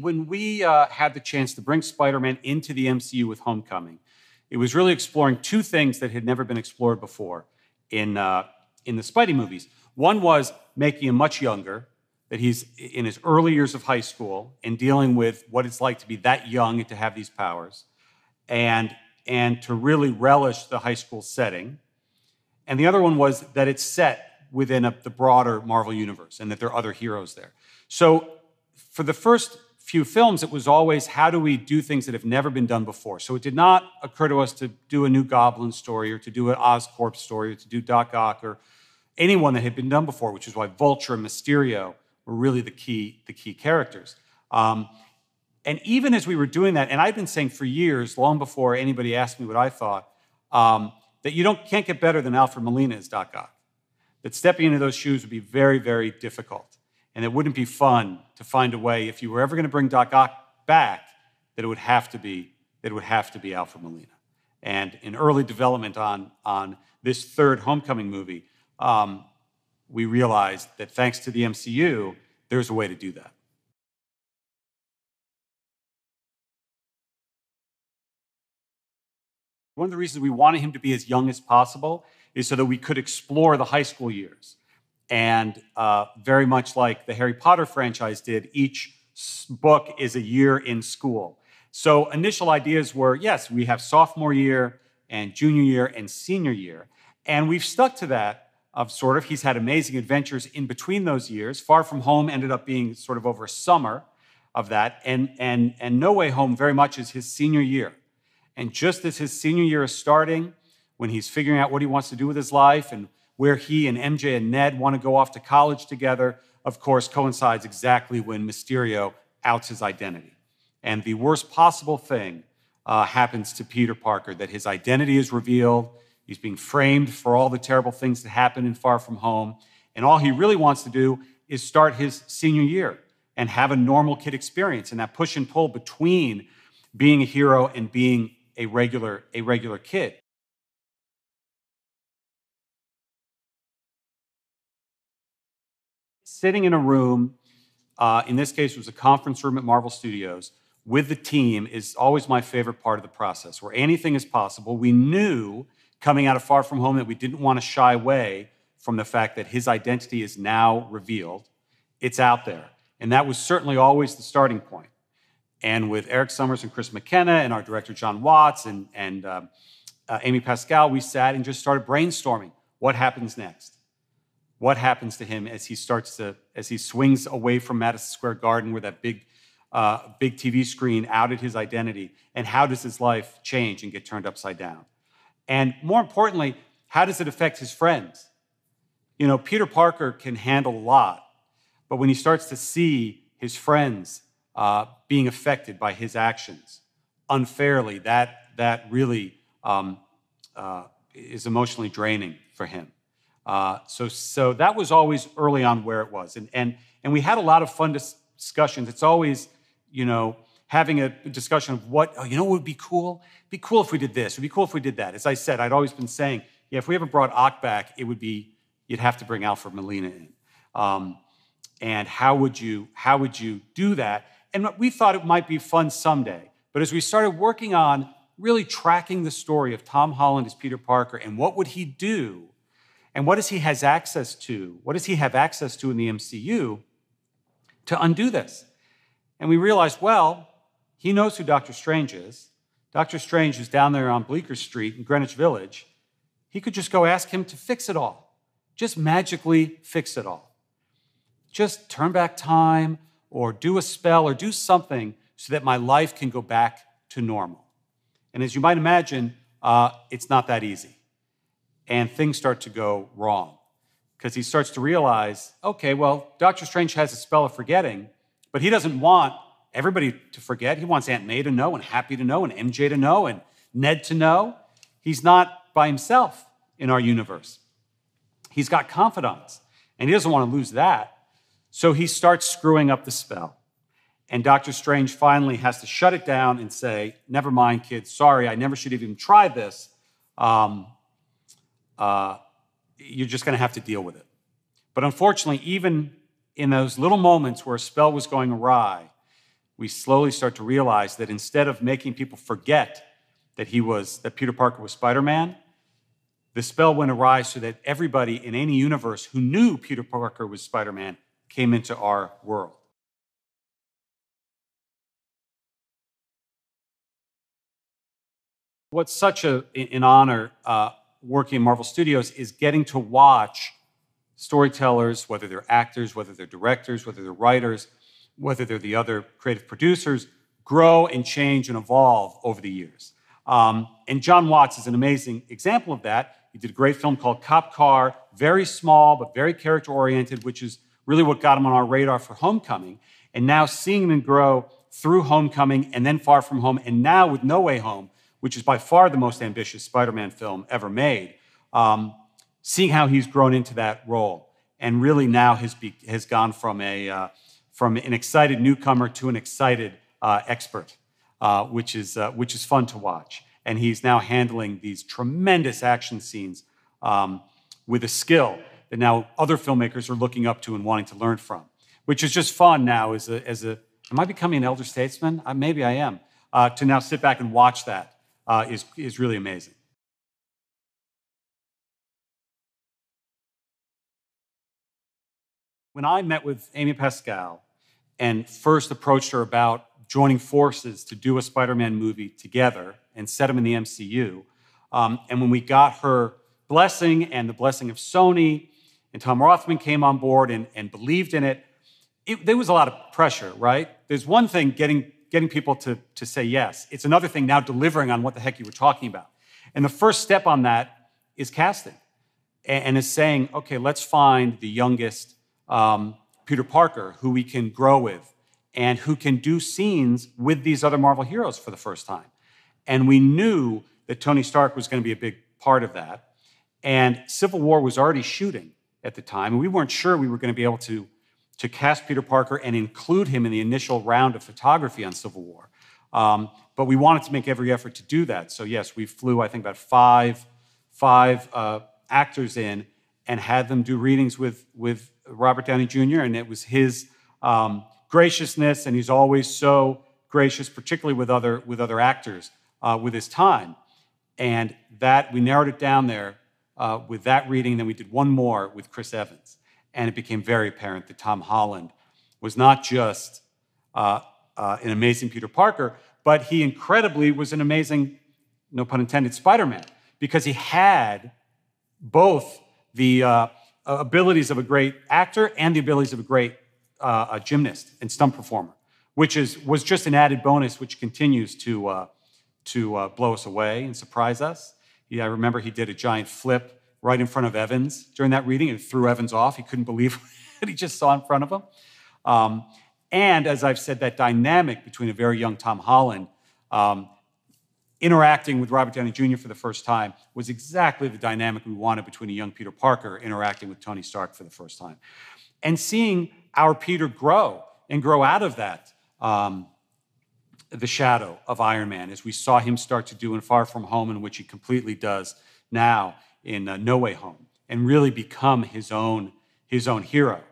When we uh, had the chance to bring Spider Man into the MCU with Homecoming, it was really exploring two things that had never been explored before in, uh, in the Spidey movies. One was making him much younger, that he's in his early years of high school and dealing with what it's like to be that young and to have these powers, and, and to really relish the high school setting. And the other one was that it's set within a, the broader Marvel universe and that there are other heroes there. So for the first few films, it was always how do we do things that have never been done before? So it did not occur to us to do a new Goblin story or to do an Oscorp story or to do Doc Ock or anyone that had been done before, which is why Vulture and Mysterio were really the key, the key characters. Um, and even as we were doing that, and I've been saying for years, long before anybody asked me what I thought, um, that you don't, can't get better than Alfred Molina as Doc Ock. That stepping into those shoes would be very, very difficult. And it wouldn't be fun to find a way, if you were ever going to bring Doc Ock back, that it would have to be, that it would have to be Alfred Molina. And in early development on, on this third Homecoming movie, um, we realized that thanks to the MCU, there's a way to do that. One of the reasons we wanted him to be as young as possible is so that we could explore the high school years. And uh, very much like the Harry Potter franchise did, each book is a year in school. So initial ideas were yes, we have sophomore year and junior year and senior year. And we've stuck to that of sort of. He's had amazing adventures in between those years. Far From Home ended up being sort of over summer of that. And, and, and No Way Home very much is his senior year. And just as his senior year is starting, when he's figuring out what he wants to do with his life and where he and MJ and Ned want to go off to college together, of course, coincides exactly when Mysterio outs his identity. And the worst possible thing uh, happens to Peter Parker that his identity is revealed. He's being framed for all the terrible things that happen in Far From Home. And all he really wants to do is start his senior year and have a normal kid experience. And that push and pull between being a hero and being a regular, a regular kid. Sitting in a room, uh, in this case, it was a conference room at Marvel Studios, with the team is always my favorite part of the process, where anything is possible. We knew coming out of Far From Home that we didn't want to shy away from the fact that his identity is now revealed. It's out there. And that was certainly always the starting point. And with Erik Sommers and Chris McKenna and our director John Watts and, and uh, uh, Amy Pascal, we sat and just started brainstorming what happens next what happens to him as he starts to, as he swings away from Madison Square Garden where that big, uh, big TV screen outed his identity, and how does his life change and get turned upside down? And more importantly, how does it affect his friends? You know, Peter Parker can handle a lot, but when he starts to see his friends uh, being affected by his actions unfairly, that, that really um, uh, is emotionally draining for him. Uh, so, so that was always early on where it was. And, and, and we had a lot of fun dis- discussions. It's always, you know, having a discussion of what, oh, you know what would be cool? It'd be cool if we did this. It'd be cool if we did that. As I said, I'd always been saying, yeah, if we ever brought Ock back, it would be, you'd have to bring Alfred Molina in. Um, and how would you, how would you do that? And we thought it might be fun someday. But as we started working on really tracking the story of Tom Holland as Peter Parker and what would he do and what does he has access to? What does he have access to in the MCU to undo this? And we realized, well, he knows who Doctor Strange is. Doctor Strange is down there on Bleecker Street in Greenwich Village. He could just go ask him to fix it all, just magically fix it all. Just turn back time or do a spell or do something so that my life can go back to normal. And as you might imagine, uh, it's not that easy and things start to go wrong because he starts to realize okay, well, Doctor Strange has a spell of forgetting, but he doesn't want everybody to forget. He wants Aunt May to know, and Happy to know, and MJ to know, and Ned to know. He's not by himself in our universe. He's got confidants, and he doesn't want to lose that. So he starts screwing up the spell. And Doctor Strange finally has to shut it down and say, Never mind, kids. Sorry, I never should have even tried this. Um, uh, you're just going to have to deal with it. But unfortunately, even in those little moments where a spell was going awry, we slowly start to realize that instead of making people forget that he was that Peter Parker was Spider-Man, the spell went awry so that everybody in any universe who knew Peter Parker was Spider-Man came into our world. What's such a, an honor uh, working in Marvel Studios is getting to watch storytellers, whether they're actors, whether they're directors, whether they're writers, whether they're the other creative producers, grow and change and evolve over the years. Um, and John Watts is an amazing example of that. He did a great film called Cop Car, very small but very character oriented, which is really what got him on our radar for Homecoming. And now seeing him grow through Homecoming and then Far From Home, and now with No Way Home, which is by far the most ambitious Spider Man film ever made, um, seeing how he's grown into that role and really now has, be, has gone from, a, uh, from an excited newcomer to an excited uh, expert, uh, which, is, uh, which is fun to watch. And he's now handling these tremendous action scenes um, with a skill that now other filmmakers are looking up to and wanting to learn from, which is just fun now as a, as a am I becoming an elder statesman? Uh, maybe I am. Uh, to now sit back and watch that uh, is is really amazing. When I met with Amy Pascal and first approached her about joining forces to do a Spider Man movie together and set them in the MCU, um, and when we got her blessing and the blessing of Sony, and Tom Rothman came on board and, and believed in it, it, there was a lot of pressure, right? There's one thing getting getting people to, to say yes. It's another thing now delivering on what the heck you were talking about. And the first step on that is casting and, and is saying, okay, let's find the youngest um, Peter Parker who we can grow with and who can do scenes with these other Marvel heroes for the first time. And we knew that Tony Stark was going to be a big part of that. And Civil War was already shooting at the time, and we weren't sure we were going to be able to to cast Peter Parker and include him in the initial round of photography on Civil War. Um, but we wanted to make every effort to do that. So yes, we flew I think about five five uh, actors in and had them do readings with with Robert Downey Jr. And it was his um, graciousness, and he's always so gracious, particularly with other with other actors, uh, with his time. And that we narrowed it down there uh, with that reading. Then we did one more with Chris Evans and it became very apparent that Tom Holland was not just uh, uh, an amazing Peter Parker, but he incredibly was an amazing, no pun intended, Spider Man, because he had both the uh, abilities of a great actor and the abilities of a great uh, a gymnast and stunt performer, which is, was just an added bonus, which continues to, uh, to uh, blow us away and surprise us. I remember he did a giant flip right in front of Evans during that reading and threw Evans off. He couldn't believe what he just saw in front of him. Um, and as I've said, that dynamic between a very young Tom Holland um, interacting with Robert Downey Jr. for the first time was exactly the dynamic we wanted between a young Peter Parker interacting with Tony Stark for the first time. And seeing our Peter grow and grow out of that, um, the shadow of Iron Man, as we saw him start to do in Far From Home, in which he completely does now in uh, No Way Home and really become his own, his own hero.